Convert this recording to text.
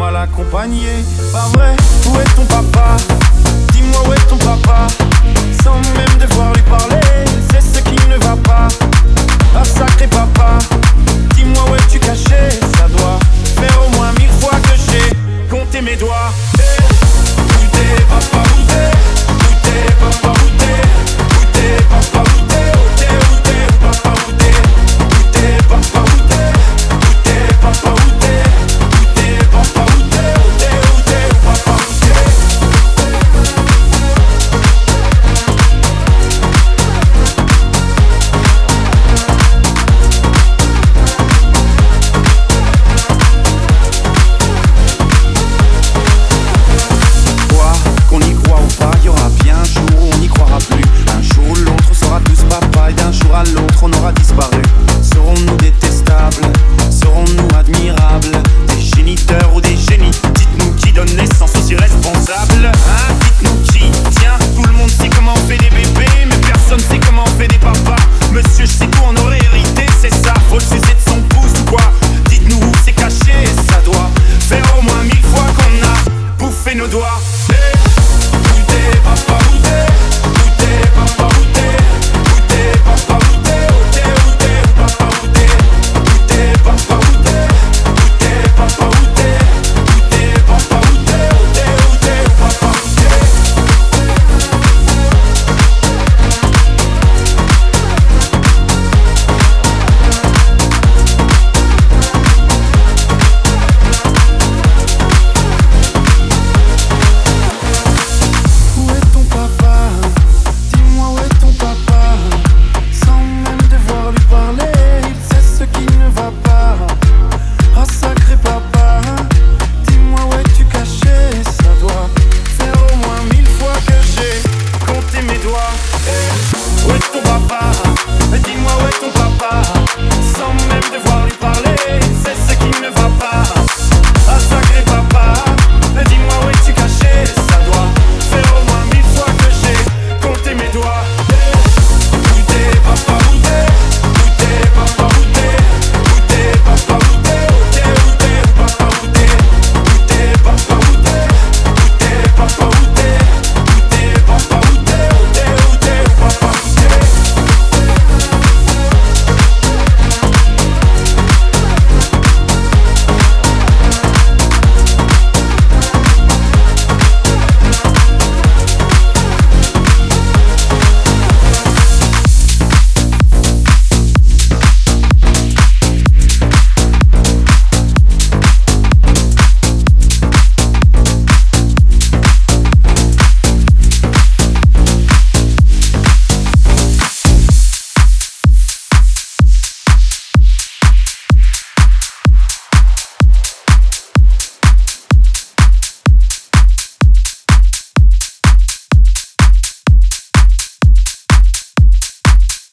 mal accompagné. Pas vrai, où est ton papa? Dis-moi où est ton papa? Sans même devoir on aura disparu. Serons-nous détestables? Serons-nous admirables? Des géniteurs ou des génies? Dites-nous qui donne naissance aux irresponsables Hein? Dites-nous qui Tiens, tout le monde sait comment on fait des bébés, mais personne sait comment on fait des papas. Monsieur, je sais tout, on aurait hérité, c'est ça. Faut le de son pouce ou quoi? Dites-nous où c'est caché, ça doit faire au moins mille fois qu'on a bouffé nos doigts. Hey, où papa,